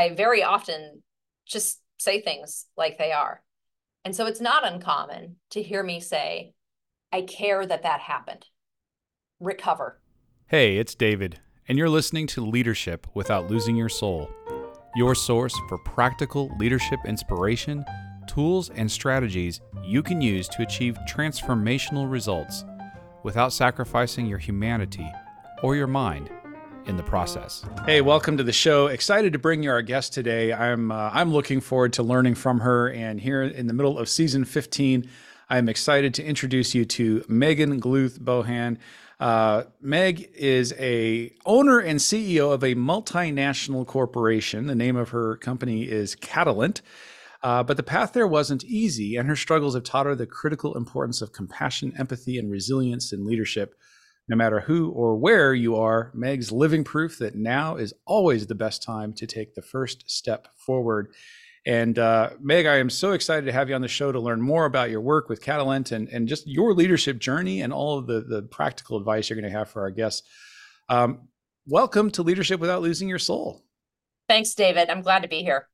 I very often just say things like they are. And so it's not uncommon to hear me say, I care that that happened. Recover. Hey, it's David, and you're listening to Leadership Without Losing Your Soul, your source for practical leadership inspiration, tools, and strategies you can use to achieve transformational results without sacrificing your humanity or your mind in the process. Hey, welcome to the show. Excited to bring you our guest today. I'm uh, I'm looking forward to learning from her. And here in the middle of season 15, I'm excited to introduce you to Megan Gluth Bohan. Uh, Meg is a owner and CEO of a multinational corporation. The name of her company is Catalent. Uh, but the path there wasn't easy, and her struggles have taught her the critical importance of compassion, empathy, and resilience in leadership. No matter who or where you are, Meg's living proof that now is always the best time to take the first step forward. And uh, Meg, I am so excited to have you on the show to learn more about your work with Catalent and, and just your leadership journey and all of the, the practical advice you're going to have for our guests. Um, welcome to Leadership Without Losing Your Soul. Thanks, David. I'm glad to be here.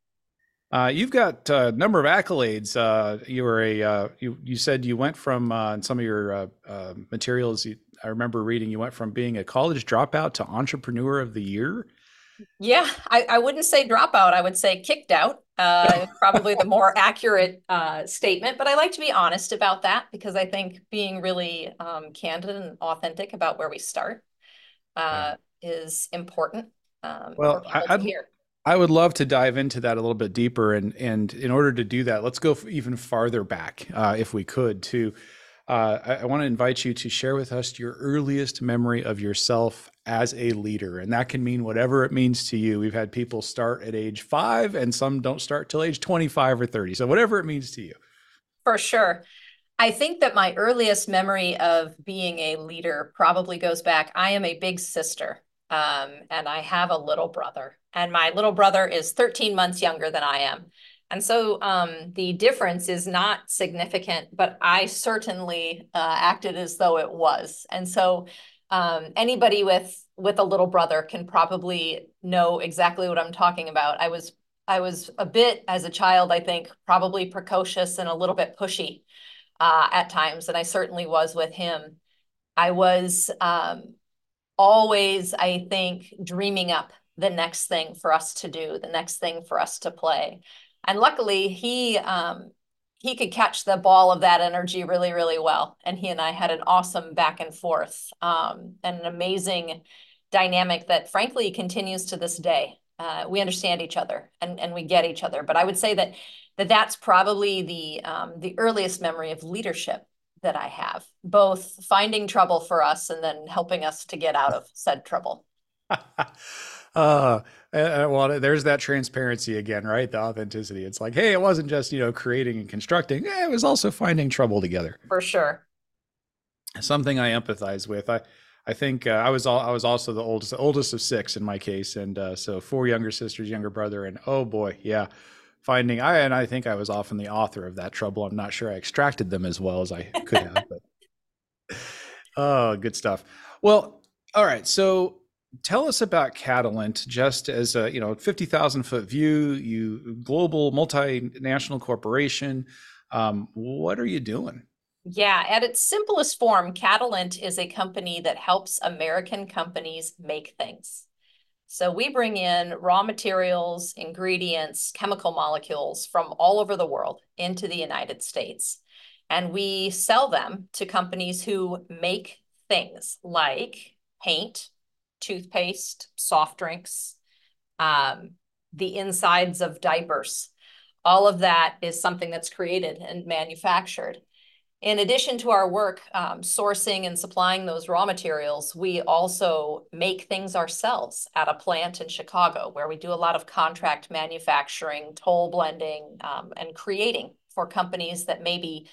Uh, you've got a number of accolades. Uh, you were a uh, you you said you went from uh, in some of your uh, uh, materials. You, I remember reading you went from being a college dropout to entrepreneur of the year. Yeah, I, I wouldn't say dropout. I would say kicked out. probably the more accurate statement. But I like to be honest about that because I think being really um, candid and authentic about where we start yeah. is important. Um, well, I. I would love to dive into that a little bit deeper, and and in order to do that, let's go even farther back, uh, if we could. To uh, I, I want to invite you to share with us your earliest memory of yourself as a leader, and that can mean whatever it means to you. We've had people start at age five, and some don't start till age twenty-five or thirty. So whatever it means to you. For sure. I think that my earliest memory of being a leader probably goes back. I am a big sister, um, and I have a little brother and my little brother is 13 months younger than I am. And so um, the difference is not significant, but I certainly uh, acted as though it was. And so um, anybody with with a little brother can probably know exactly what I'm talking about. I was I was a bit as a child, I think, probably precocious and a little bit pushy uh, at times, and I certainly was with him. I was um, always, I think, dreaming up the next thing for us to do, the next thing for us to play. And luckily, he um, he could catch the ball of that energy really, really well. And he and I had an awesome back and forth um, and an amazing dynamic that, frankly, continues to this day. Uh, we understand each other and, and we get each other. But I would say that that that's probably the um, the earliest memory of leadership that I have, both finding trouble for us and then helping us to get out of said trouble. uh, well, there's that transparency again, right? The authenticity. It's like, hey, it wasn't just you know creating and constructing; it was also finding trouble together. For sure. Something I empathize with. I, I think uh, I was all, I was also the oldest, oldest of six in my case, and uh, so four younger sisters, younger brother, and oh boy, yeah, finding I and I think I was often the author of that trouble. I'm not sure I extracted them as well as I could have, but oh, good stuff. Well, all right, so tell us about Catalent just as a you know 50,000 foot view you global multinational corporation. Um, what are you doing? Yeah at its simplest form Catalent is a company that helps American companies make things. So we bring in raw materials ingredients chemical molecules from all over the world into the United States. And we sell them to companies who make things like paint toothpaste, soft drinks, um, the insides of diapers. All of that is something that's created and manufactured. In addition to our work um, sourcing and supplying those raw materials, we also make things ourselves at a plant in Chicago where we do a lot of contract manufacturing, toll blending, um, and creating for companies that maybe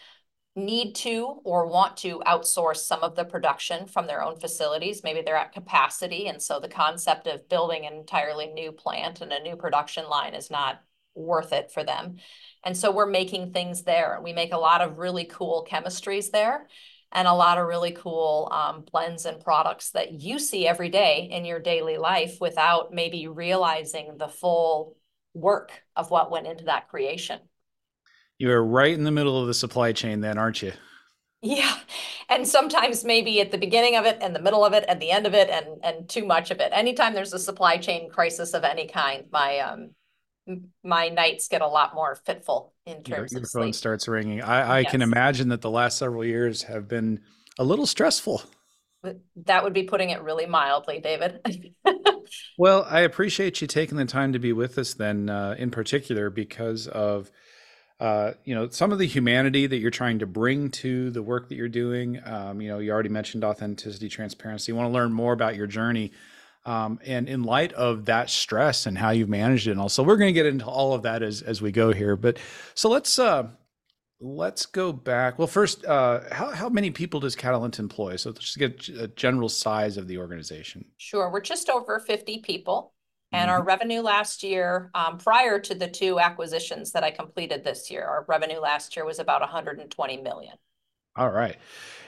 need to or want to outsource some of the production from their own facilities. Maybe they're at capacity. And so the concept of building an entirely new plant and a new production line is not worth it for them. And so we're making things there. We make a lot of really cool chemistries there and a lot of really cool um, blends and products that you see every day in your daily life without maybe realizing the full work of what went into that creation. You're right in the middle of the supply chain, then, aren't you? Yeah. And sometimes maybe at the beginning of it and the middle of it and the end of it and and too much of it. Anytime there's a supply chain crisis of any kind, my um my nights get a lot more fitful in terms your, your of phone sleep. starts ringing. I, I yes. can imagine that the last several years have been a little stressful. That would be putting it really mildly, David. well, I appreciate you taking the time to be with us then, uh, in particular, because of uh, you know some of the humanity that you're trying to bring to the work that you're doing. Um, you know, you already mentioned authenticity, transparency. You want to learn more about your journey. Um, and in light of that stress and how you've managed it and all, so we're going to get into all of that as as we go here. But so let's uh, let's go back. Well, first, uh, how how many people does Catalent employ? So let's just get a general size of the organization. Sure, we're just over fifty people, and mm-hmm. our revenue last year, um, prior to the two acquisitions that I completed this year, our revenue last year was about one hundred and twenty million. All right.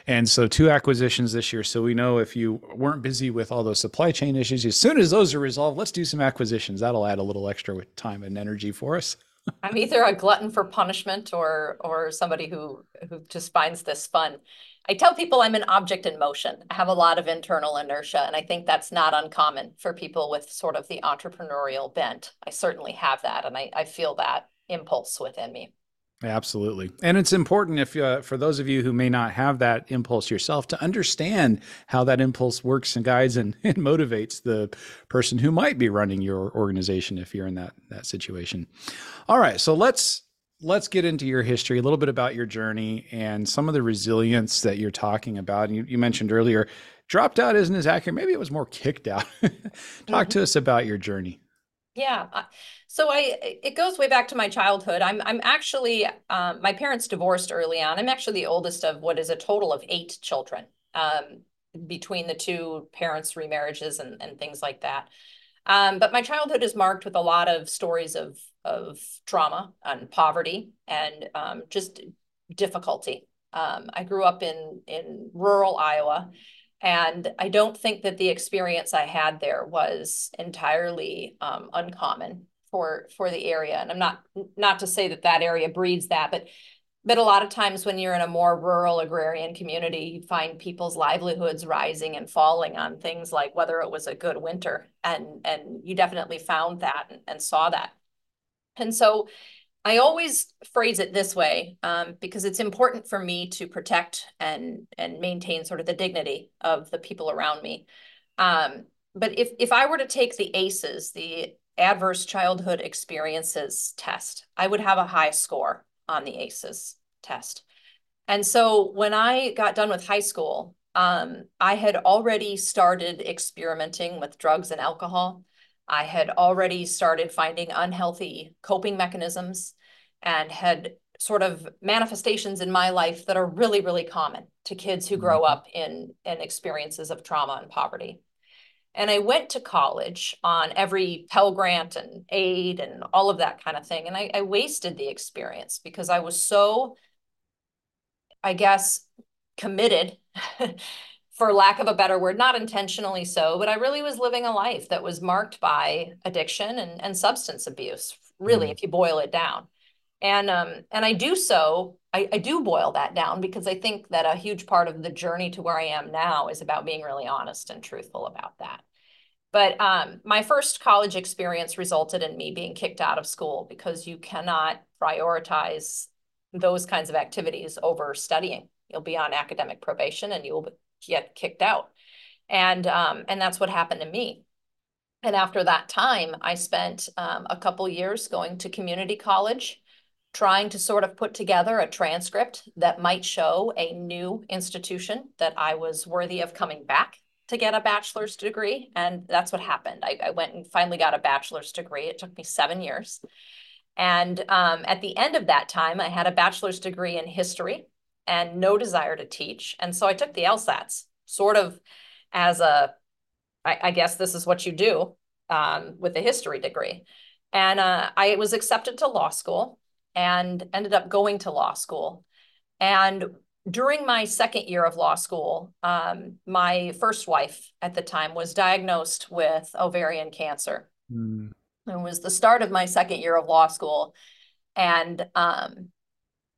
And so two acquisitions this year. So we know if you weren't busy with all those supply chain issues, as soon as those are resolved, let's do some acquisitions. That'll add a little extra time and energy for us. I'm either a glutton for punishment or or somebody who who just finds this fun. I tell people I'm an object in motion. I have a lot of internal inertia, and I think that's not uncommon for people with sort of the entrepreneurial bent. I certainly have that, and I, I feel that impulse within me. Absolutely. And it's important if uh, for those of you who may not have that impulse yourself to understand how that impulse works and guides and, and, motivates the person who might be running your organization if you're in that that situation. All right, so let's let's get into your history, a little bit about your journey and some of the resilience that you're talking about. And you, you mentioned earlier, dropped out isn't as accurate. Maybe it was more kicked out. Talk mm-hmm. to us about your journey. Yeah. So I it goes way back to my childhood. I'm I'm actually um, my parents divorced early on. I'm actually the oldest of what is a total of eight children um, between the two parents' remarriages and and things like that. Um, but my childhood is marked with a lot of stories of of trauma and poverty and um, just difficulty. Um, I grew up in in rural Iowa, and I don't think that the experience I had there was entirely um, uncommon for for the area. And I'm not not to say that that area breeds that, but but a lot of times when you're in a more rural agrarian community, you find people's livelihoods rising and falling on things like whether it was a good winter, and and you definitely found that and, and saw that. And so I always phrase it this way um, because it's important for me to protect and and maintain sort of the dignity of the people around me. Um, but if if I were to take the ACEs, the Adverse Childhood Experiences test, I would have a high score on the ACEs test. And so when I got done with high school, um, I had already started experimenting with drugs and alcohol. I had already started finding unhealthy coping mechanisms and had sort of manifestations in my life that are really, really common to kids who grow mm-hmm. up in, in experiences of trauma and poverty. And I went to college on every Pell Grant and aid and all of that kind of thing. And I, I wasted the experience because I was so, I guess, committed for lack of a better word, not intentionally so, but I really was living a life that was marked by addiction and, and substance abuse, really, mm. if you boil it down. And um, and I do so, I, I do boil that down because I think that a huge part of the journey to where I am now is about being really honest and truthful about that. But um, my first college experience resulted in me being kicked out of school because you cannot prioritize those kinds of activities over studying. You'll be on academic probation and you'll get kicked out. And, um, and that's what happened to me. And after that time, I spent um, a couple years going to community college, trying to sort of put together a transcript that might show a new institution that I was worthy of coming back to get a bachelor's degree. And that's what happened. I, I went and finally got a bachelor's degree. It took me seven years. And um, at the end of that time, I had a bachelor's degree in history and no desire to teach. And so I took the LSATs sort of as a, I, I guess this is what you do um, with a history degree. And uh, I was accepted to law school and ended up going to law school. And during my second year of law school, um, my first wife at the time was diagnosed with ovarian cancer. Mm. It was the start of my second year of law school. And um,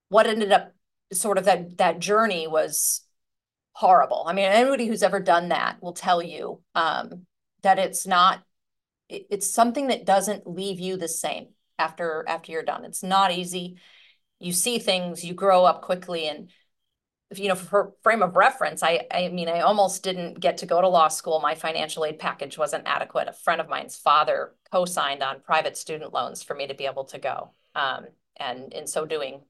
what ended up sort of that that journey was horrible. I mean, anybody who's ever done that will tell you um, that it's not. It, it's something that doesn't leave you the same after after you're done. It's not easy. You see things, you grow up quickly, and you know, for frame of reference, I I mean, I almost didn't get to go to law school. My financial aid package wasn't adequate. A friend of mine's father co-signed on private student loans for me to be able to go, um, and in so doing,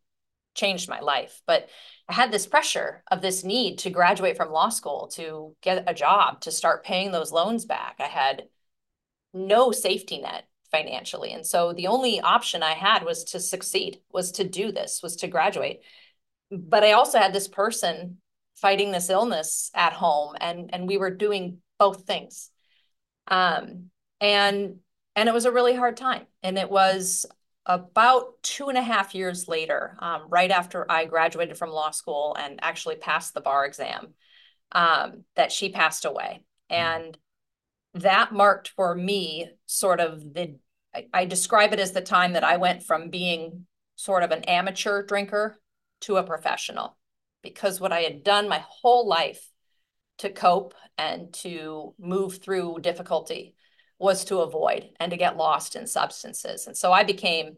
changed my life. But I had this pressure of this need to graduate from law school, to get a job, to start paying those loans back. I had no safety net financially. And so the only option I had was to succeed, was to do this, was to graduate. But I also had this person fighting this illness at home and and we were doing both things. Um and and it was a really hard time. And it was about two and a half years later, um, right after I graduated from law school and actually passed the bar exam, um, that she passed away. Mm-hmm. And that marked for me sort of the, I, I describe it as the time that I went from being sort of an amateur drinker to a professional because what I had done my whole life to cope and to move through difficulty was to avoid and to get lost in substances. And so I became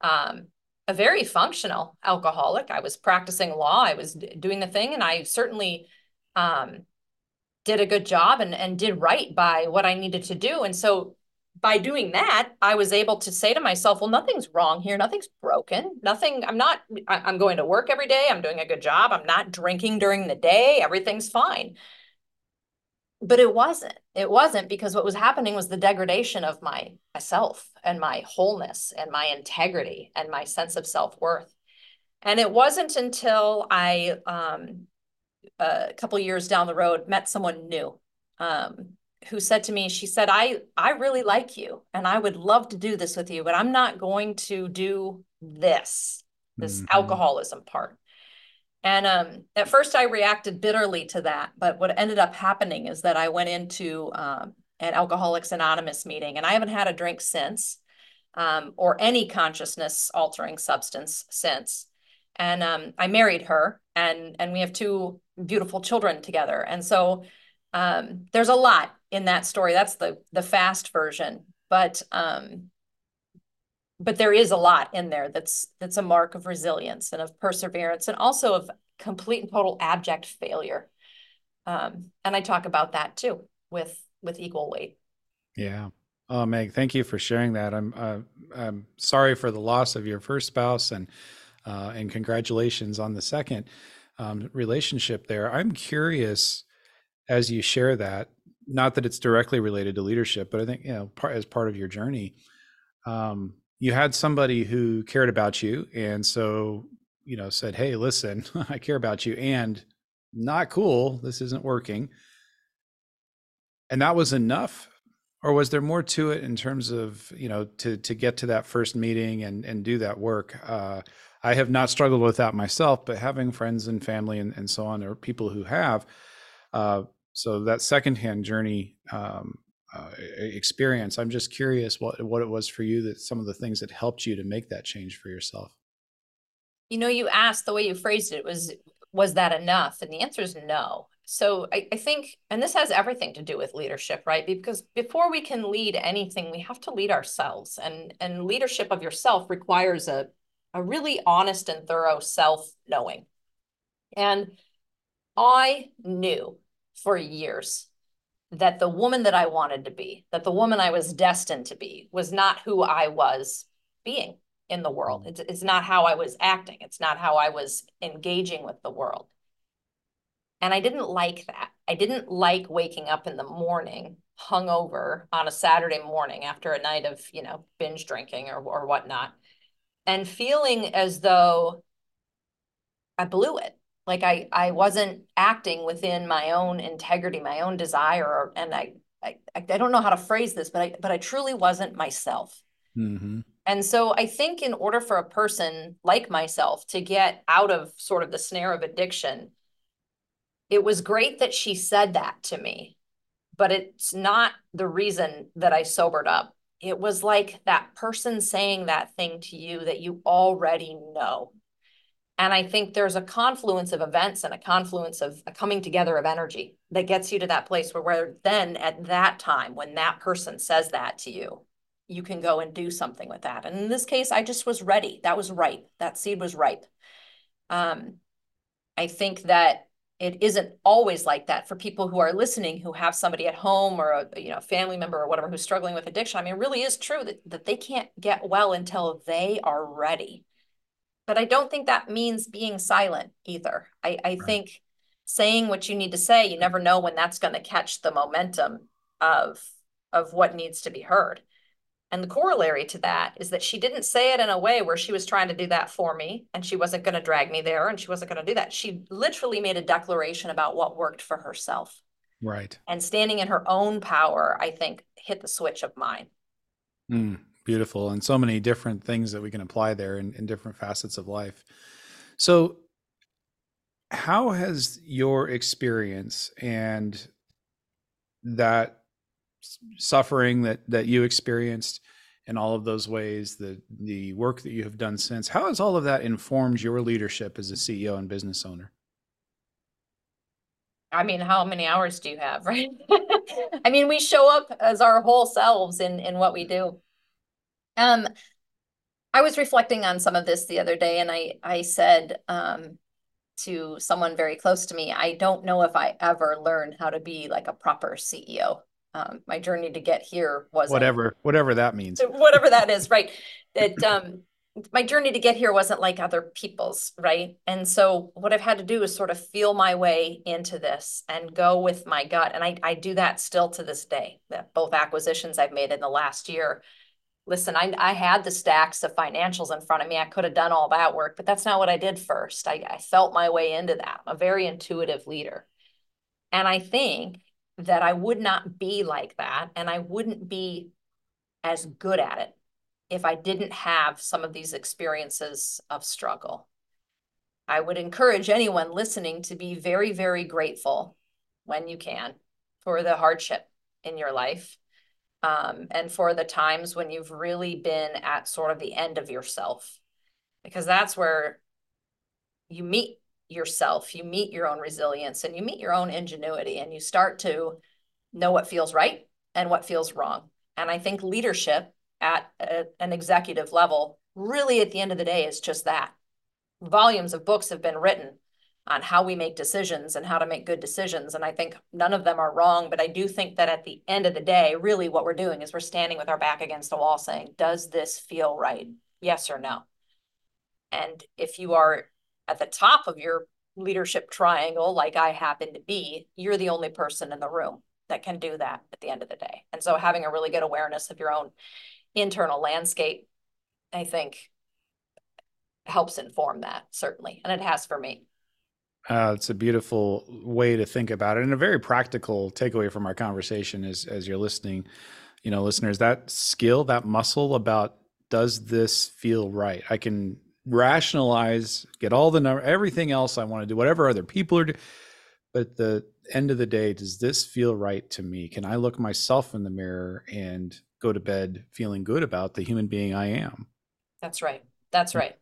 um, a very functional alcoholic. I was practicing law, I was doing the thing, and I certainly um, did a good job and, and did right by what I needed to do. And so by doing that, I was able to say to myself, well, nothing's wrong here. Nothing's broken. Nothing, I'm not, I'm going to work every day. I'm doing a good job. I'm not drinking during the day. Everything's fine but it wasn't. It wasn't because what was happening was the degradation of my myself and my wholeness and my integrity and my sense of self-worth. And it wasn't until i um, a couple years down the road met someone new um, who said to me she said i i really like you and i would love to do this with you but i'm not going to do this this mm-hmm. alcoholism part and um, at first, I reacted bitterly to that. But what ended up happening is that I went into um, an Alcoholics Anonymous meeting, and I haven't had a drink since, um, or any consciousness altering substance since. And um, I married her, and and we have two beautiful children together. And so um, there's a lot in that story. That's the the fast version, but um, but there is a lot in there that's that's a mark of resilience and of perseverance and also of complete and total abject failure. Um, and i talk about that too with with equal weight. Yeah. Oh meg thank you for sharing that. I'm uh, i'm sorry for the loss of your first spouse and uh, and congratulations on the second um, relationship there. I'm curious as you share that not that it's directly related to leadership but i think you know part, as part of your journey um, you had somebody who cared about you and so you know said hey listen i care about you and not cool this isn't working. And that was enough? Or was there more to it in terms of you know to to get to that first meeting and and do that work? Uh, i have not struggled with that myself but having friends and family and, and so on or people who have uh, so that secondhand journey um, uh, experience. I'm just curious what what it was for you that some of the things that helped you to make that change for yourself. You know, you asked the way you phrased it was was that enough? And the answer is no. So I, I think, and this has everything to do with leadership, right? Because before we can lead anything, we have to lead ourselves. And and leadership of yourself requires a a really honest and thorough self knowing. And I knew for years that the woman that I wanted to be, that the woman I was destined to be, was not who I was being in the world. Mm. It's, it's not how I was acting. It's not how I was engaging with the world. And I didn't like that. I didn't like waking up in the morning hungover on a Saturday morning after a night of, you know, binge drinking or, or whatnot and feeling as though I blew it like I I wasn't acting within my own integrity, my own desire, and I I, I don't know how to phrase this, but I but I truly wasn't myself. Mm-hmm. And so I think in order for a person like myself to get out of sort of the snare of addiction, it was great that she said that to me, but it's not the reason that I sobered up. it was like that person saying that thing to you that you already know. And I think there's a confluence of events and a confluence of a coming together of energy that gets you to that place where, where then at that time, when that person says that to you, you can go and do something with that. And in this case, I just was ready. That was ripe. That seed was ripe. Um, I think that it isn't always like that for people who are listening who have somebody at home or a you know family member or whatever who's struggling with addiction. I mean, it really is true that, that they can't get well until they are ready. But I don't think that means being silent either. I, I right. think saying what you need to say, you never know when that's going to catch the momentum of of what needs to be heard. And the corollary to that is that she didn't say it in a way where she was trying to do that for me and she wasn't going to drag me there and she wasn't going to do that. She literally made a declaration about what worked for herself. Right. And standing in her own power, I think, hit the switch of mine. Mm, beautiful. And so many different things that we can apply there in, in different facets of life. So, how has your experience and that suffering that that you experienced in all of those ways the the work that you have done since how has all of that informed your leadership as a ceo and business owner i mean how many hours do you have right i mean we show up as our whole selves in in what we do um i was reflecting on some of this the other day and i i said um to someone very close to me i don't know if i ever learned how to be like a proper ceo um, my journey to get here was whatever whatever that means. Whatever that is right. That um, my journey to get here wasn't like other people's right? And so what i've had to do is sort of feel my way into this and go with my gut and i, I do that still to this day that both acquisitions i've made in the last year listen I, I had the stacks of financials in front of me. I could have done all that work but that's not what i did first. I, I felt my way into that. I'm a very intuitive leader. And i think that I would not be like that and I wouldn't be as good at it if I didn't have some of these experiences of struggle. I would encourage anyone listening to be very, very grateful when you can for the hardship in your life um, and for the times when you've really been at sort of the end of yourself, because that's where you meet yourself, you meet your own resilience and you meet your own ingenuity and you start to know what feels right and what feels wrong. And I think leadership at a, an executive level, really at the end of the day, is just that. Volumes of books have been written on how we make decisions and how to make good decisions. And I think none of them are wrong. But I do think that at the end of the day, really what we're doing is we're standing with our back against the wall saying, does this feel right? Yes or no? And if you are at the top of your leadership triangle, like I happen to be, you're the only person in the room that can do that at the end of the day. And so having a really good awareness of your own internal landscape, I think helps inform that certainly. And it has for me. Uh, it's a beautiful way to think about it and a very practical takeaway from our conversation is as you're listening, you know, listeners, that skill, that muscle about does this feel right? I can rationalize, get all the number, everything else I want to do, whatever other people are doing. But the end of the day, does this feel right to me? Can I look myself in the mirror and go to bed feeling good about the human being I am? That's right. That's right.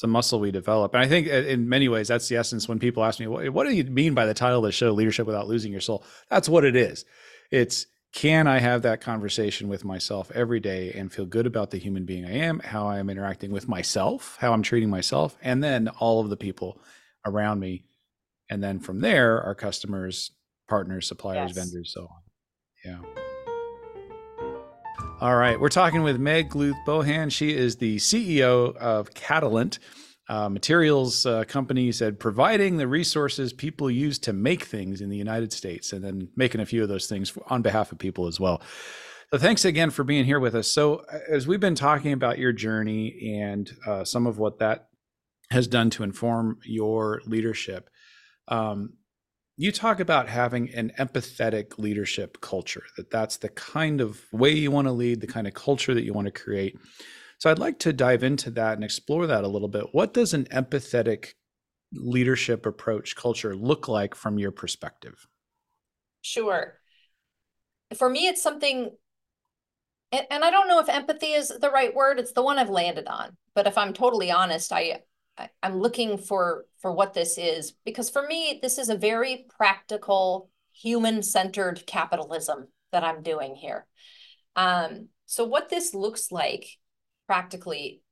It's a muscle we develop. And I think uh, in many ways, that's the essence when people ask me, what do you mean by the title of the show, Leadership Without Losing Your Soul? That's what it is. It's can I have that conversation with myself every day and feel good about the human being I am, how I am interacting with myself, how I'm treating myself, and then all of the people around me. And then from there, our customers, partners, suppliers, yes. vendors, so on. Yeah. All right. We're talking with Meg Gluth Bohan. She is the CEO of Catalent uh, materials uh, company said providing the resources people use to make things in the United States, and then making a few of those things on behalf of people as well. So thanks again for being here with us. So as we've been talking about your journey and uh, some of what that has done to inform your leadership, um, you talk about having an empathetic leadership culture. That that's the kind of way you want to lead, the kind of culture that you want to create. So I'd like to dive into that and explore that a little bit. What does an empathetic leadership approach culture look like from your perspective? Sure. For me, it's something and, I don't know if empathy is the right word. It's the one I've landed on. But if I'm totally honest, I I'm looking for for what this is because for me, this is a very practical, human-centered capitalism that I'm doing here. Um, so what this looks like practically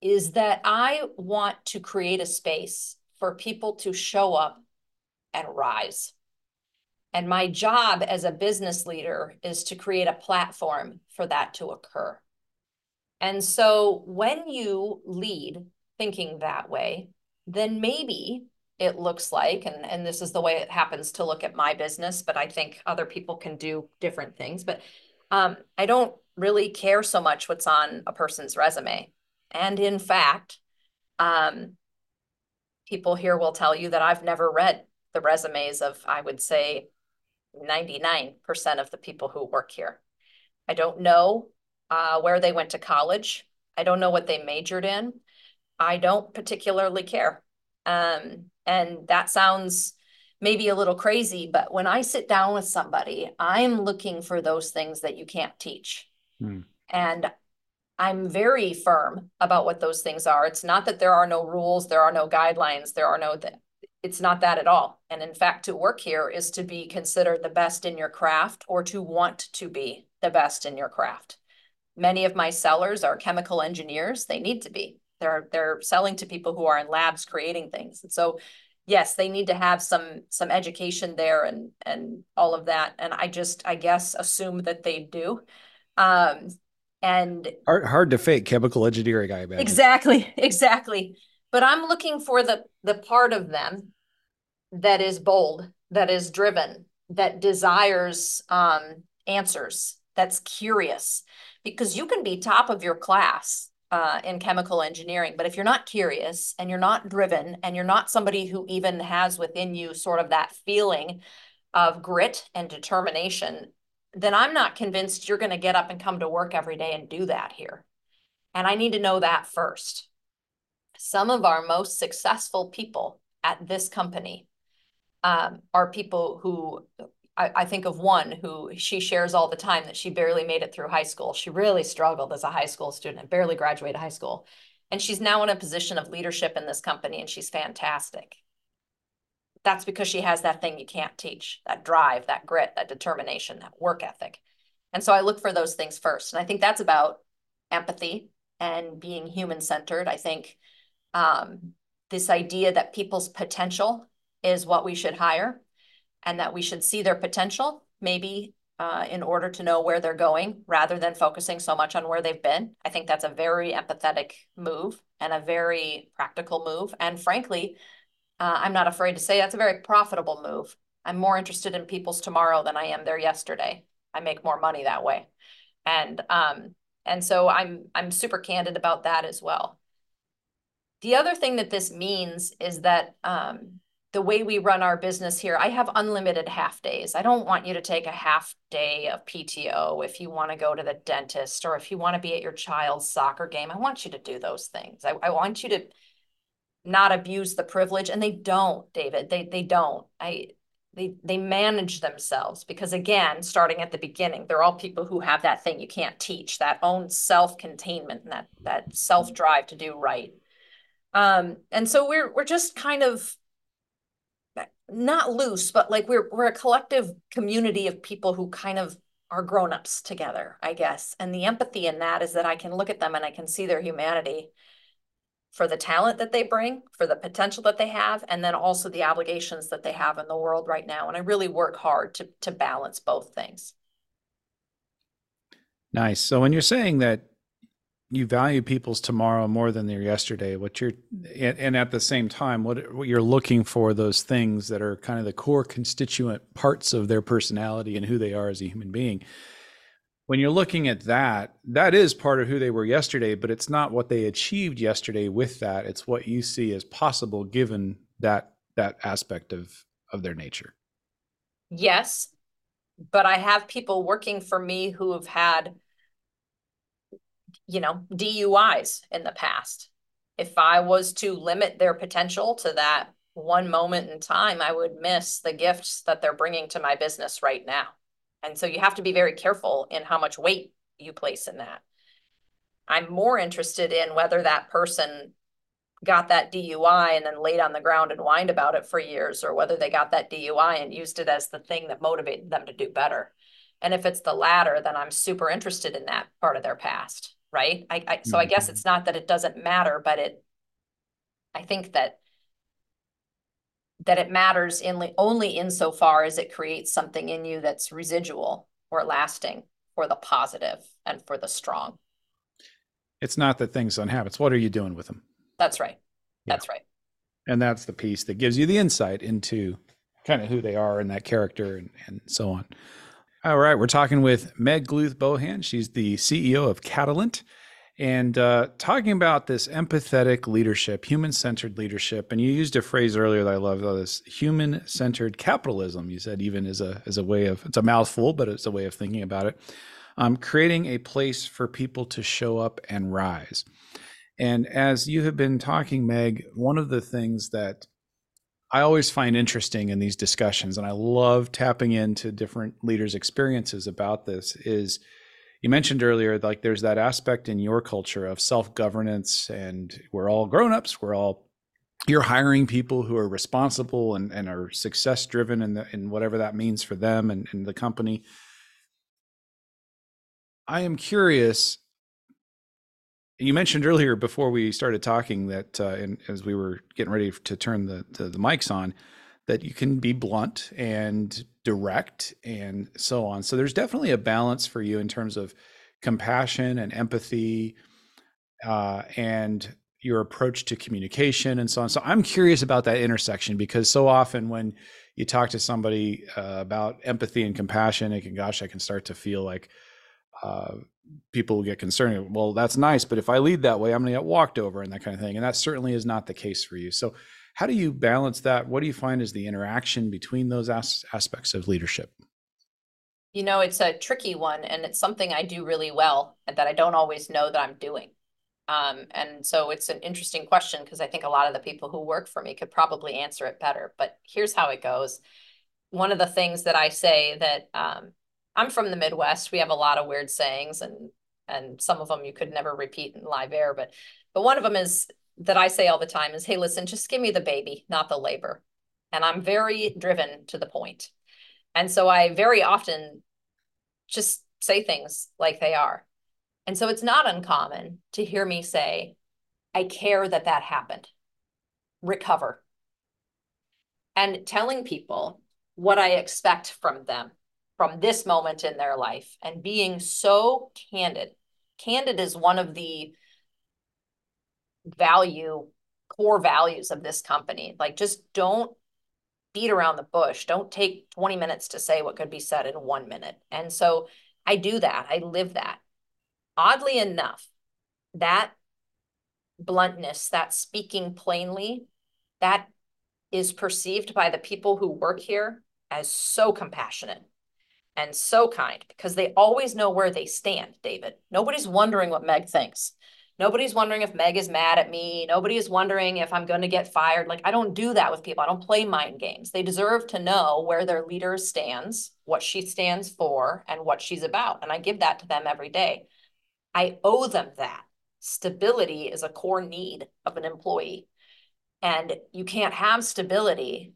is that I want to create a space for people to show up and rise. And my job as a business leader is to create a platform for that to occur. And so when you lead thinking that way, then maybe it looks like, and, and this is the way it happens to look at my business, but I think other people can do different things. But um, I don't really care so much what's on a person's resume. And in fact, um, people here will tell you that I've never read the resumes of, I would say, 99% of the people who work here. I don't know uh, where they went to college. I don't know what they majored in. I don't particularly care. Um, and that sounds maybe a little crazy, but when I sit down with somebody, I'm looking for those things that you can't teach. Hmm. And I'm very firm about what those things are. It's not that there are no rules, there are no guidelines, there are no th- it's not that at all. And in fact, to work here is to be considered the best in your craft or to want to be the best in your craft. Many of my sellers are chemical engineers. They need to be. They're they're selling to people who are in labs creating things. And so yes, they need to have some some education there and and all of that. And I just I guess assume that they do. Um and hard, hard to fake chemical engineering, I imagine. Exactly, exactly but I'm looking for the the part of them that is bold, that is driven, that desires um, answers, that's curious, because you can be top of your class uh, in chemical engineering, but if you're not curious and you're not driven and you're not somebody who even has within you sort of that feeling of grit and determination, then I'm not convinced you're going to get up and come to work every day and do that here. And I need to know that first some of our most successful people at this company um, are people who I, I, think of one who she shares all the time that she barely made it through high school. She really struggled as a high school student and barely graduated high school. And she's now in a position of leadership in this company and she's fantastic. That's because she has that thing you can't teach that drive, that grit, that determination, that work ethic. And so I look for those things first. And I think that's about empathy and being human centered. I think um, this idea that people's potential is what we should hire and that we should see their potential maybe uh, in order to know where they're going rather than focusing so much on where they've been. I think that's a very empathetic move and a very practical move. And frankly, uh, I'm not afraid to say that's a very profitable move. I'm more interested in people's tomorrow than I am their yesterday. I make more money that way. And um, and so I'm I'm super candid about that as well. The other thing that this means is that um, the way we run our business here, I have unlimited half days. I don't want you to take a half day of PTO if you want to go to the dentist or if you want to be at your child's soccer game. I want you to do those things. I, I want you to not abuse the privilege. And they don't, David. They they don't. I they they manage themselves because again, starting at the beginning, they're all people who have that thing you can't teach, that own self-containment and that that self-drive to do right. Um, and so we're we're just kind of not loose, but like we're we're a collective community of people who kind of are grown-ups together, I guess. And the empathy in that is that I can look at them and I can see their humanity for the talent that they bring, for the potential that they have, and then also the obligations that they have in the world right now. And I really work hard to to balance both things. Nice. So when you're saying that you value people's tomorrow more than their yesterday. What you're and, and, at the same time what, what you're looking for those things that are kind of the core constituent parts of their personality and who they are as a human being. When you're looking at that that is part of who they were yesterday but it's not what they achieved yesterday with that. It's what you see as possible given that that aspect of of their nature. Yes but i have people working for me who have had you know, DUIs in the past. If I was to limit their potential to that one moment in time, I would miss the gifts that they're bringing to my business right now. And so you have to be very careful in how much weight you place in that. I'm more interested in whether that person got that DUI and then laid on the ground and whined about it for years, or whether they got that DUI and used it as the thing that motivated them to do better. And if it's the latter, then I'm super interested in that part of their past, right? I, I so I guess mm-hmm. it's not that it doesn't matter, but it I think that that it matters in only insofar as it creates something in you that's residual or lasting for the positive and for the strong. It's not that things don't happen. What are you doing with them? That's right. Yeah. That's right. And that's the piece that gives you the insight into kind of who they are and that character and, and so on. All right, we're talking with Meg Gluth Bohan. She's the CEO of Catalent and uh, talking about this empathetic leadership, human centered leadership. And you used a phrase earlier that I love this human centered capitalism. You said, even as a, as a way of, it's a mouthful, but it's a way of thinking about it. Um, creating a place for people to show up and rise. And as you have been talking, Meg, one of the things that I always find interesting in these discussions, and I love tapping into different leaders' experiences about this, is you mentioned earlier like there's that aspect in your culture of self-governance and we're all grown-ups we're all you're hiring people who are responsible and, and are success driven in whatever that means for them and, and the company. I am curious you mentioned earlier before we started talking that uh, and as we were getting ready to turn the, the, the mics on that you can be blunt and direct and so on. So there's definitely a balance for you in terms of compassion and empathy uh, and your approach to communication and so on. So I'm curious about that intersection because so often when you talk to somebody uh, about empathy and compassion, it can, gosh, I can start to feel like uh, people get concerned. Well, that's nice, but if I lead that way, I'm going to get walked over and that kind of thing. And that certainly is not the case for you. So how do you balance that? What do you find is the interaction between those as- aspects of leadership? You know, it's a tricky one, and it's something I do really well and that I don't always know that I'm doing. Um, and so it's an interesting question because I think a lot of the people who work for me could probably answer it better. But here's how it goes. One of the things that I say that um, I'm from the Midwest. We have a lot of weird sayings, and and some of them you could never repeat in live air. But but one of them is that I say all the time is, hey, listen, just give me the baby, not the labor. And I'm very driven to the point. And so I very often just say things like they are. And so it's not uncommon to hear me say, I care that that happened. Recover. And telling people what I expect from them from this moment in their life and being so candid. Candid is one of the value core values of this company. Like just don't beat around the bush. Don't take 20 minutes to say what could be said in one minute. And so i do that. I live that. Oddly enough that bluntness that speaking plainly that is perceived by the people who work here as so compassionate and so kind because they always know where they stand david nobody's wondering what meg thinks Nobody's wondering if Meg is mad at me. Nobody is wondering if I'm going to get fired. Like, I don't do that with people. I don't play mind games. They deserve to know where their leader stands, what she stands for, and what she's about. And I give that to them every day. I owe them that. Stability is a core need of an employee. And you can't have stability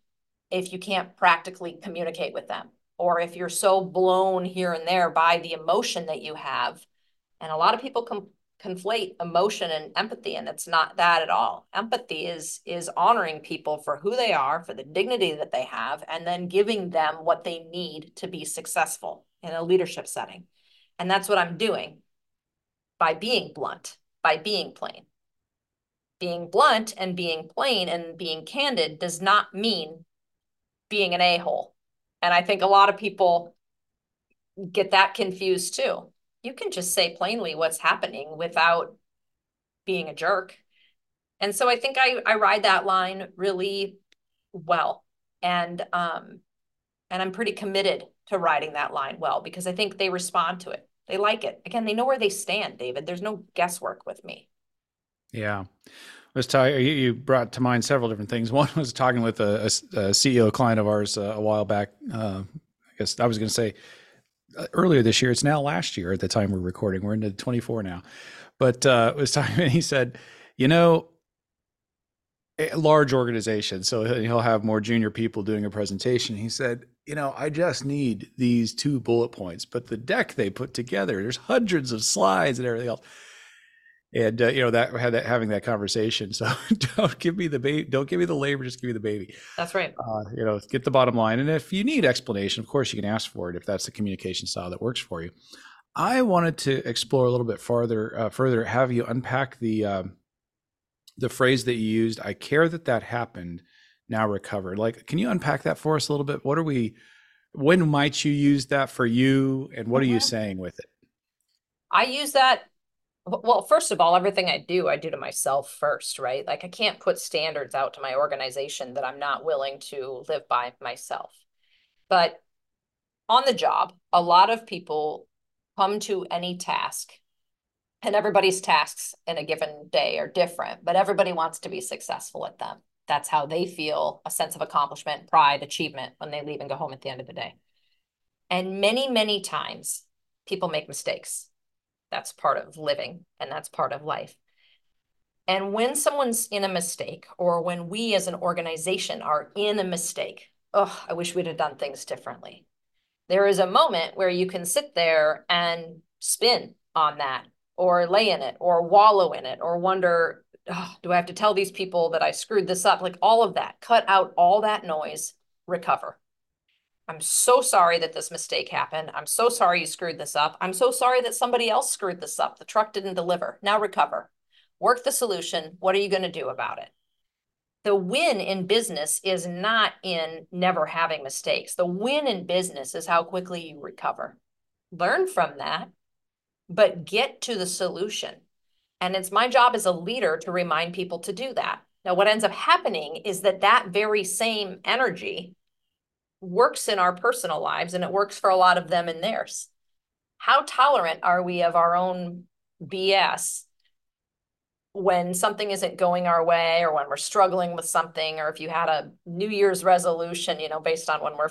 if you can't practically communicate with them, or if you're so blown here and there by the emotion that you have. And a lot of people come conflate emotion and empathy and it's not that at all. Empathy is is honoring people for who they are for the dignity that they have and then giving them what they need to be successful in a leadership setting. And that's what i'm doing by being blunt by being plain. Being blunt and being plain and being candid does not mean being an a-hole and i think a lot of people get that confused too you can just say plainly what's happening without being a jerk. And so I think I, I ride that line really well. And um, and I'm pretty committed to riding that line well because I think they respond to it. They like it. Again, they know where they stand, David. There's no guesswork with me. Yeah. Was talking, you brought to mind several different things. One was talking with a, a, a CEO client of ours uh, a while back. Uh, I guess I was going to say uh, earlier this year. It's now last year at the time we're recording. We're into 24 now, but uh, was talking and he said, "You know, a large organization, so he'll have more junior people doing a presentation." He said, "You know, I just need these two bullet points, but the deck they put together, there's hundreds of slides and everything else." And uh, you know that had that having that conversation. So don't give me the baby, don't give me the labor, just give me the baby. That's right. Uh, you know, get the bottom line, and if you need explanation, of course you can ask for it if that's the communication style that works for you. I wanted to explore a little bit farther, uh, further, have you unpack the um, the phrase that you used. I care that that happened. Now recover. Like, can you unpack that for us a little bit? What are we? When might you use that for you, and what mm-hmm. are you mm-hmm. saying with it? I use that well first of all everything i do i do to myself first right? Like i can't put standards out to my organization that i'm not willing to live by myself. But on the job a lot of people come to any task and everybody's tasks in a given day are different but everybody wants to be successful at them. That's how they feel a sense of accomplishment pride achievement when they leave and go home at the end of the day. And many many times people make mistakes that's part of living and that's part of life. And when someone's in a mistake, or when we as an organization are in a mistake, oh, I wish we'd have done things differently. There is a moment where you can sit there and spin on that, or lay in it, or wallow in it, or wonder, oh, do I have to tell these people that I screwed this up? Like all of that, cut out all that noise, recover. I'm so sorry that this mistake happened. I'm so sorry you screwed this up. I'm so sorry that somebody else screwed this up. The truck didn't deliver. Now recover. Work the solution. What are you going to do about it? The win in business is not in never having mistakes. The win in business is how quickly you recover. Learn from that, but get to the solution. And it's my job as a leader to remind people to do that. Now, what ends up happening is that that very same energy works in our personal lives and it works for a lot of them in theirs. How tolerant are we of our own BS when something isn't going our way or when we're struggling with something or if you had a New Year's resolution, you know, based on when we're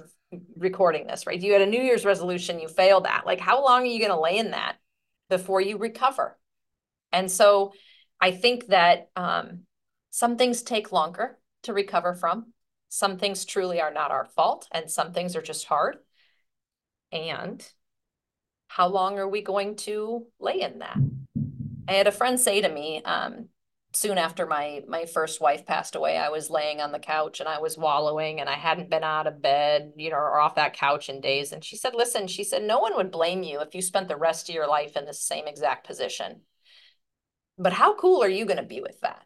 recording this, right? You had a New Year's resolution, you failed at, like how long are you going to lay in that before you recover? And so I think that um, some things take longer to recover from. Some things truly are not our fault, and some things are just hard. And how long are we going to lay in that? I had a friend say to me, um, soon after my my first wife passed away, I was laying on the couch and I was wallowing and I hadn't been out of bed, you know, or off that couch in days. And she said, listen, she said, no one would blame you if you spent the rest of your life in the same exact position. But how cool are you going to be with that?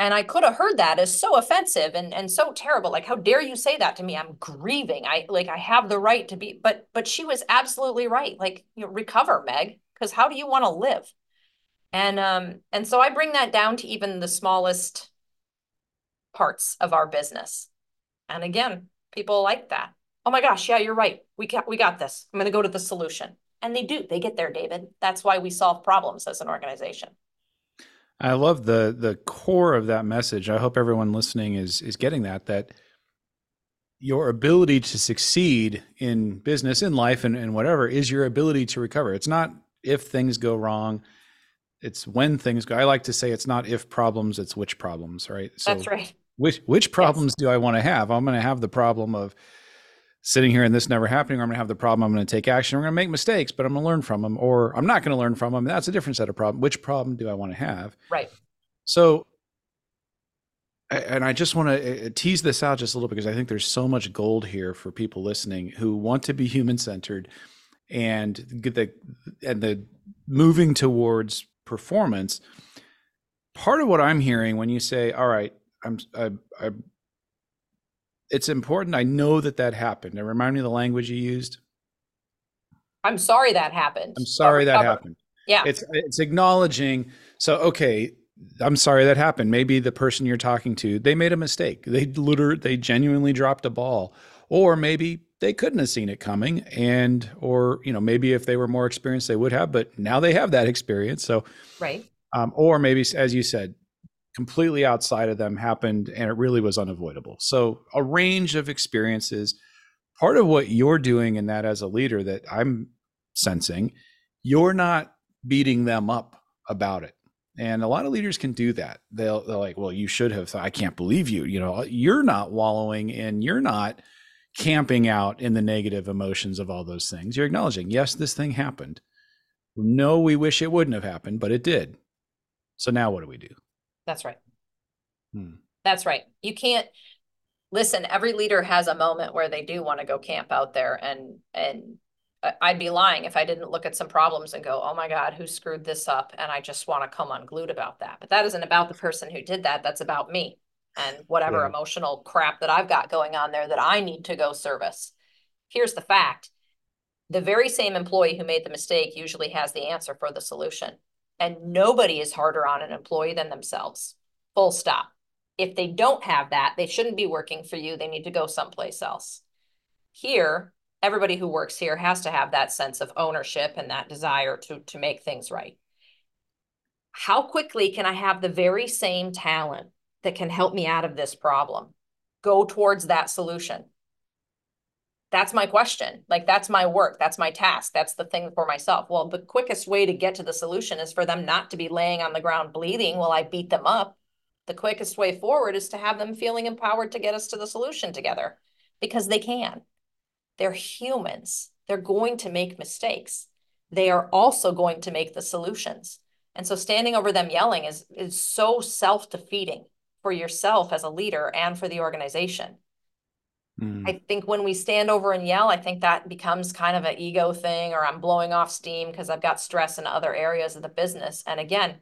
And I could have heard that as so offensive and, and so terrible. Like, how dare you say that to me? I'm grieving. I like I have the right to be, but but she was absolutely right. Like, you know, recover, Meg, because how do you want to live? And um, and so I bring that down to even the smallest parts of our business. And again, people like that. Oh my gosh, yeah, you're right. We got we got this. I'm gonna go to the solution. And they do, they get there, David. That's why we solve problems as an organization. I love the the core of that message. I hope everyone listening is is getting that that your ability to succeed in business, in life, and, and whatever is your ability to recover. It's not if things go wrong, it's when things go. I like to say it's not if problems, it's which problems, right? So That's right. Which which problems yes. do I want to have? I'm going to have the problem of sitting here and this never happening, or I'm going to have the problem. I'm going to take action. I'm going to make mistakes, but I'm going to learn from them, or I'm not going to learn from them. That's a different set of problem. Which problem do I want to have? Right. So, and I just want to tease this out just a little because I think there's so much gold here for people listening who want to be human centered and the and the moving towards performance. Part of what I'm hearing when you say, "All right, I'm I, I it's important. I know that that happened. And remind me of the language you used. I'm sorry that happened. I'm sorry that happened. Yeah. It's it's acknowledging. So okay, I'm sorry that happened. Maybe the person you're talking to, they made a mistake. They literally they genuinely dropped a ball. Or maybe they couldn't have seen it coming and or you know, maybe if they were more experienced they would have, but now they have that experience. So Right. Um, or maybe as you said, completely outside of them happened and it really was unavoidable. So, a range of experiences. part of what you're doing in that as a leader that I'm sensing, you're not beating them up about it. And a lot of leaders can do that. They'll they're like, well, you should have. I can't believe you. You know, you're not wallowing and you're not camping out in the negative emotions of all those things. You're acknowledging, yes, this thing happened. No, we wish it wouldn't have happened, but it did. So now what do we do? That's right. Hmm. That's right. You can't listen. Every leader has a moment where they do want to go camp out there, and and I'd be lying if I didn't look at some problems and go, "Oh my God, who screwed this up?" And I just want to come unglued about that. But that isn't about the person who did that. That's about me and whatever yeah. emotional crap that I've got going on there that I need to go service. Here's the fact the very same employee who made the mistake usually has the answer for the solution. And nobody is harder on an employee than themselves. Full stop. If they don't have that, they shouldn't be working for you. They need to go someplace else. Here, everybody who works here has to have that sense of ownership and that desire to, to make things right. How quickly can I have the very same talent that can help me out of this problem go towards that solution? That's my question. Like, that's my work. That's my task. That's the thing for myself. Well, the quickest way to get to the solution is for them not to be laying on the ground bleeding while I beat them up. The quickest way forward is to have them feeling empowered to get us to the solution together because they can. They're humans. They're going to make mistakes. They are also going to make the solutions. And so standing over them yelling is, is so self-defeating for yourself as a leader and for the organization. Mm. I think when we stand over and yell, I think that becomes kind of an ego thing, or I'm blowing off steam because I've got stress in other areas of the business. And again,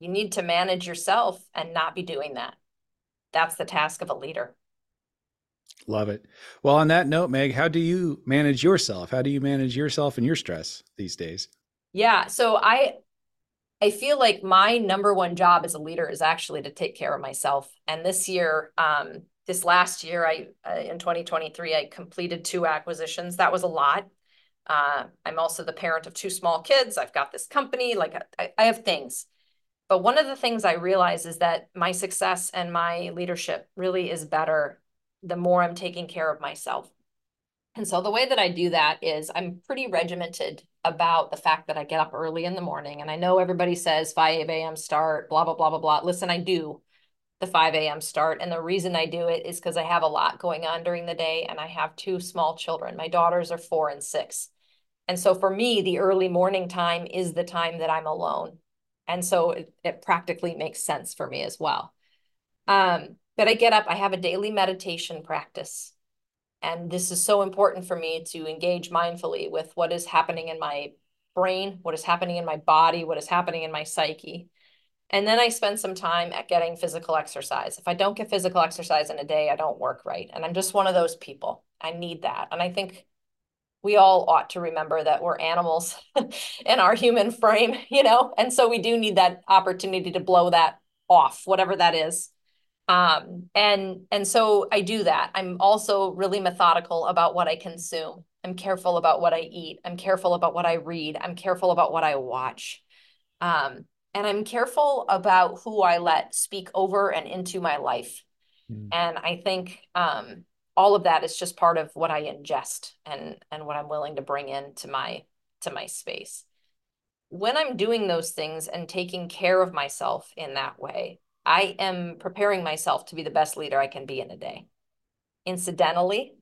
you need to manage yourself and not be doing that. That's the task of a leader. Love it. Well, on that note, Meg, how do you manage yourself? How do you manage yourself and your stress these days? Yeah. So I I feel like my number one job as a leader is actually to take care of myself. And this year, um, this last year, I uh, in 2023, I completed two acquisitions. That was a lot. Uh, I'm also the parent of two small kids. I've got this company, like I, I have things. But one of the things I realize is that my success and my leadership really is better the more I'm taking care of myself. And so the way that I do that is I'm pretty regimented about the fact that I get up early in the morning. And I know everybody says 5 a.m. start, blah, blah, blah, blah, blah. Listen, I do the 5 a.m. start. And the reason I do it is because I have a lot going on during the day and I have two small children. My daughters are four and six. And so for me, the early morning time is the time that I'm alone. And so it, it practically makes sense for me as well. Um, but I get up, I have a daily meditation practice. And this is so important for me to engage mindfully with what is happening in my brain, what is happening in my body, what is happening in my psyche. And then I spend some time at getting physical exercise. If I don't get physical exercise in a day, I don't work right. And I'm just one of those people. I need that. And I think we all ought to remember that we're animals in our human frame, you know? And so we do need that opportunity to blow that off, whatever that is. Um, and and so I do that. I'm also really methodical about what I consume. I'm careful about what I eat. I'm careful about what I read. I'm careful about what I watch. Um, and I'm careful about who I let speak over and into my life. Mm. And I think um, all of that is just part of what I ingest and and what I'm willing to bring into my to my space. When I'm doing those things and taking care of myself in that way, I am preparing myself to be the best leader I can be in a day. Incidentally,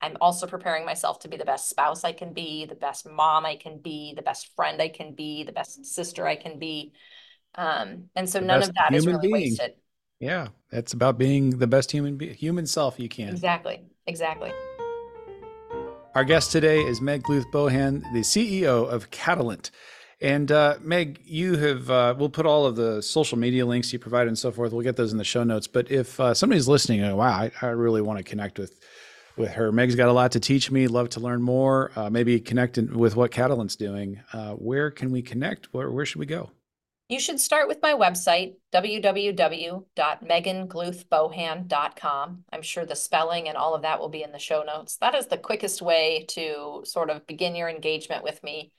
I'm also preparing myself to be the best spouse I can be, the best mom I can be, the best friend I can be, the best sister I can be. Um, and so the none of that is really being. wasted. Yeah, it's about being the best human be- human self you can. Exactly. Exactly. Our guest today is Meg Gluth Bohan, the CEO of Catalent. And uh, Meg, you have, uh, we'll put all of the social media links you provide and so forth. We'll get those in the show notes. But if uh, somebody's listening, wow, I, I really want to connect with with her. Meg's got a lot to teach me. Love to learn more. Uh, maybe connect with what Catalent's doing. Uh, where can we connect? Where, where should we go? You should start with my website, www.megangluthbohan.com. I'm sure the spelling and all of that will be in the show notes. That is the quickest way to sort of begin your engagement with me.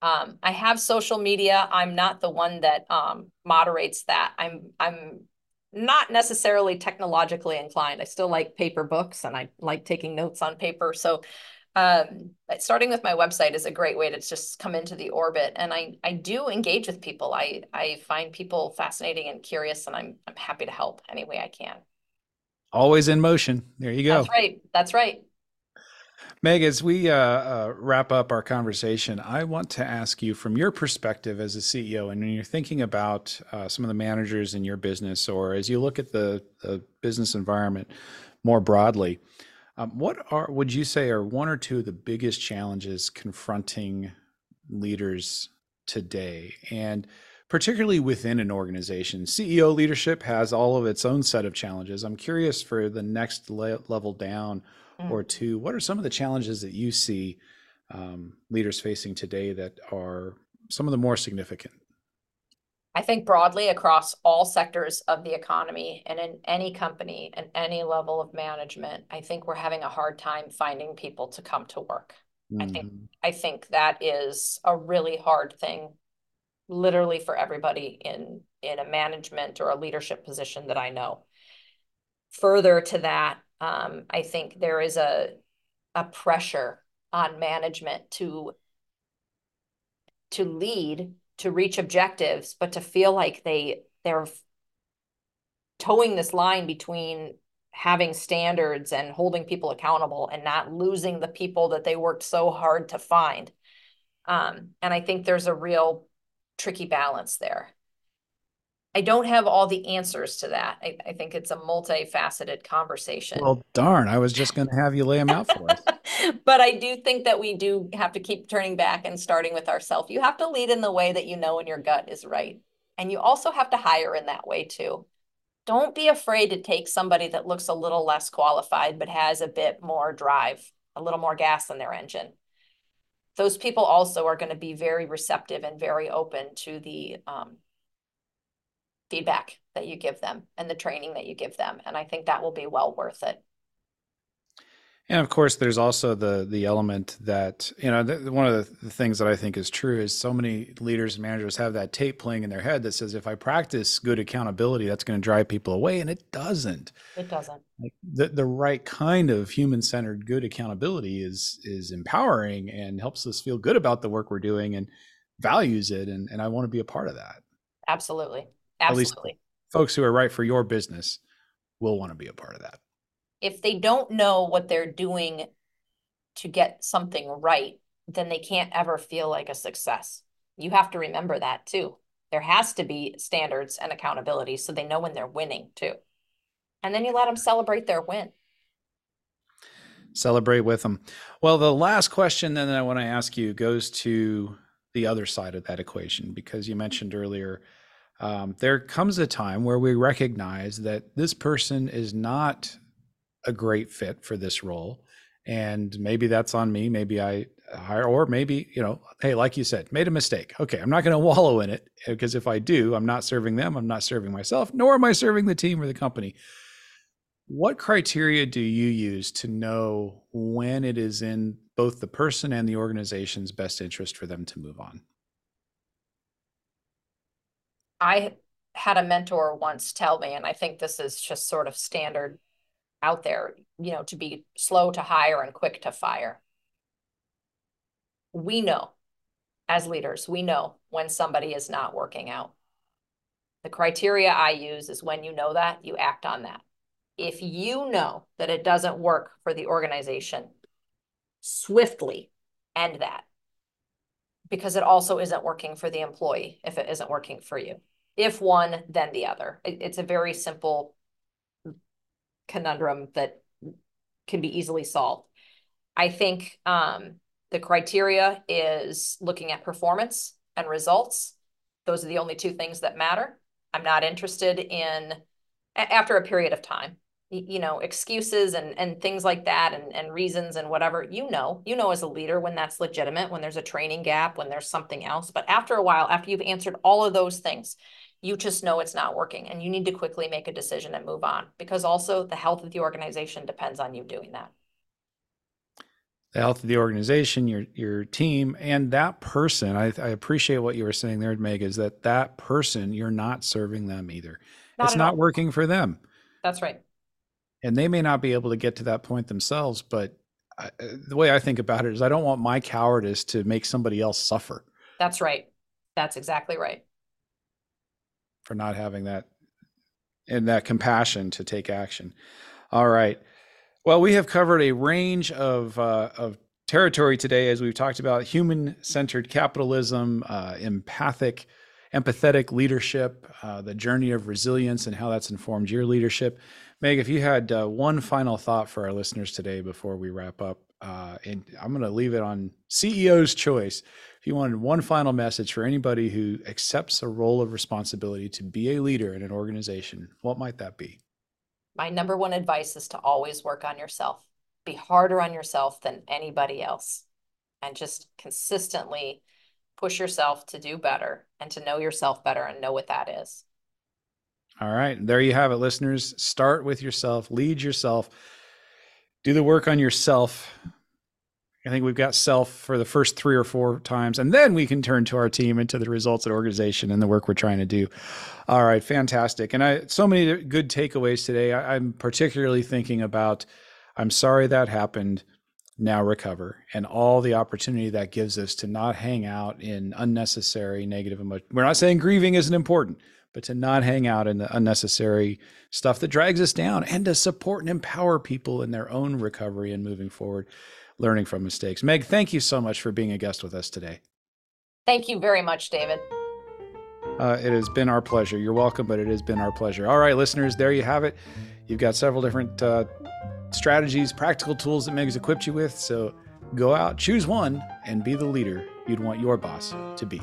Um, I have social media. I'm not the one that um, moderates that. I'm I'm not necessarily technologically inclined. I still like paper books and I like taking notes on paper. So um, starting with my website is a great way to just come into the orbit. And I, I do engage with people. I, I find people fascinating and curious, and I'm, I'm happy to help any way I can. Always in motion. There you go. That's right. That's right. Meg, as we uh, uh, wrap up our conversation, I want to ask you from your perspective as a CEO, and when you're thinking about uh, some of the managers in your business, or as you look at the, the business environment more broadly, um, what are would you say are one or two of the biggest challenges confronting leaders today, and particularly within an organization? CEO leadership has all of its own set of challenges. I'm curious for the next le- level down mm. or two, what are some of the challenges that you see um, leaders facing today that are some of the more significant? I think broadly across all sectors of the economy and in any company and any level of management, I think we're having a hard time finding people to come to work. Mm-hmm. I think mm-hmm. I think that is a really hard thing literally for everybody in in a management or a leadership position that I know. Further to that, um, I think there is a a pressure on management to to lead to reach objectives, but to feel like they they're towing this line between having standards and holding people accountable and not losing the people that they worked so hard to find. Um, and I think there's a real tricky balance there. I don't have all the answers to that. I, I think it's a multifaceted conversation. Well, darn, I was just going to have you lay them out for us. but I do think that we do have to keep turning back and starting with ourselves. You have to lead in the way that you know in your gut is right. And you also have to hire in that way too. Don't be afraid to take somebody that looks a little less qualified, but has a bit more drive, a little more gas in their engine. Those people also are going to be very receptive and very open to the um, feedback that you give them and the training that you give them. And I think that will be well worth it. And of course, there's also the the element that you know the, one of the, the, things that I think is true is so many leaders and managers have that tape playing in their head that says if I practice good accountability, that's going to drive people away, and it doesn't. It doesn't. Like the the right kind of human centered good accountability is is empowering and helps us feel good about the work we're doing and values it, and and I want to be a part of that. Absolutely. Absolutely. folks who are right for your business will want to be a part of that. If they don't know what they're doing to get something right, then they can't ever feel like a success. You have to remember that too. There has to be standards and accountability so they know when they're winning too. And then you let them celebrate their win. Celebrate with them. Well, the last question then I want to ask you goes to the other side of that equation because you mentioned earlier um, there comes a time where we recognize that this person is not a great fit for this role. And maybe that's on me maybe i hire or maybe you know hey like you said made a mistake. Okay i'm not going to wallow in it because if i do i'm not serving them i'm not serving myself nor am i serving the team or the company. What criteria do you use to know when it is in both the person and the organization's best interest for them to move on I had a mentor once tell me, and I think this is just sort of standard out there, you know, to be slow to hire and quick to fire. We know as leaders, we know when somebody is not working out. The criteria I use is when you know that, you act on that. If you know that it doesn't work for the organization, swiftly end that because it also isn't working for the employee if it isn't working for you. If one, then the other. It, it's a very simple conundrum that can be easily solved. I think um, the criteria is looking at performance and results. Those are the only two things that matter. I'm not interested in, after a period of time, you know excuses and and things like that and and reasons and whatever you know you know as a leader when that's legitimate when there's a training gap when there's something else but after a while after you've answered all of those things you just know it's not working and you need to quickly make a decision and move on because also the health of the organization depends on you doing that the health of the organization, your your team, and that person. I, I appreciate what you were saying there, Meg. Is that that person you're not serving them either? Not it's not all. working for them, That's right. And they may not be able to get to that point themselves. But I, the way I think about it is, I don't want my cowardice to make somebody else suffer That's right. That's exactly right. for not having that and that compassion to take action. All right. Well, we have covered a range of uh, of territory today as we've talked about human centered capitalism, uh, empathic, empathetic leadership, uh, the journey of resilience, and how that's informed your leadership. Meg, if you had uh, one final thought for our listeners today before we wrap up, uh, and I'm going to leave it on CEO's choice. If you wanted one final message for anybody who accepts a role of responsibility to be a leader in an organization, what might that be? My number one advice is to always work on yourself. Be harder on yourself than anybody else. And just consistently push yourself to do better and to know yourself better and know what that is. All right. There you have it, listeners. Start with yourself, lead yourself, do the work on yourself. I think we've got self for the first three or four times, and then we can turn to our team and to the results the organization and the work we're trying to do. All right, fantastic. And I so many good takeaways today. I, I'm particularly thinking about I'm sorry that happened. Now recover and all the opportunity that gives us to not hang out in unnecessary negative emotion. We're not saying grieving isn't important, but to not hang out in the unnecessary stuff that drags us down and to support and empower people in their own recovery and moving forward, learning from mistakes. Meg, thank you so much for being a guest with us today. Thank you very much, David. Uh, it has been our pleasure. You're welcome, but it has been our pleasure. All right, listeners, there you have it. You've got several different uh, strategies, practical tools that Meg's equipped you with. So go out, choose one, and be the leader you'd want your boss to be.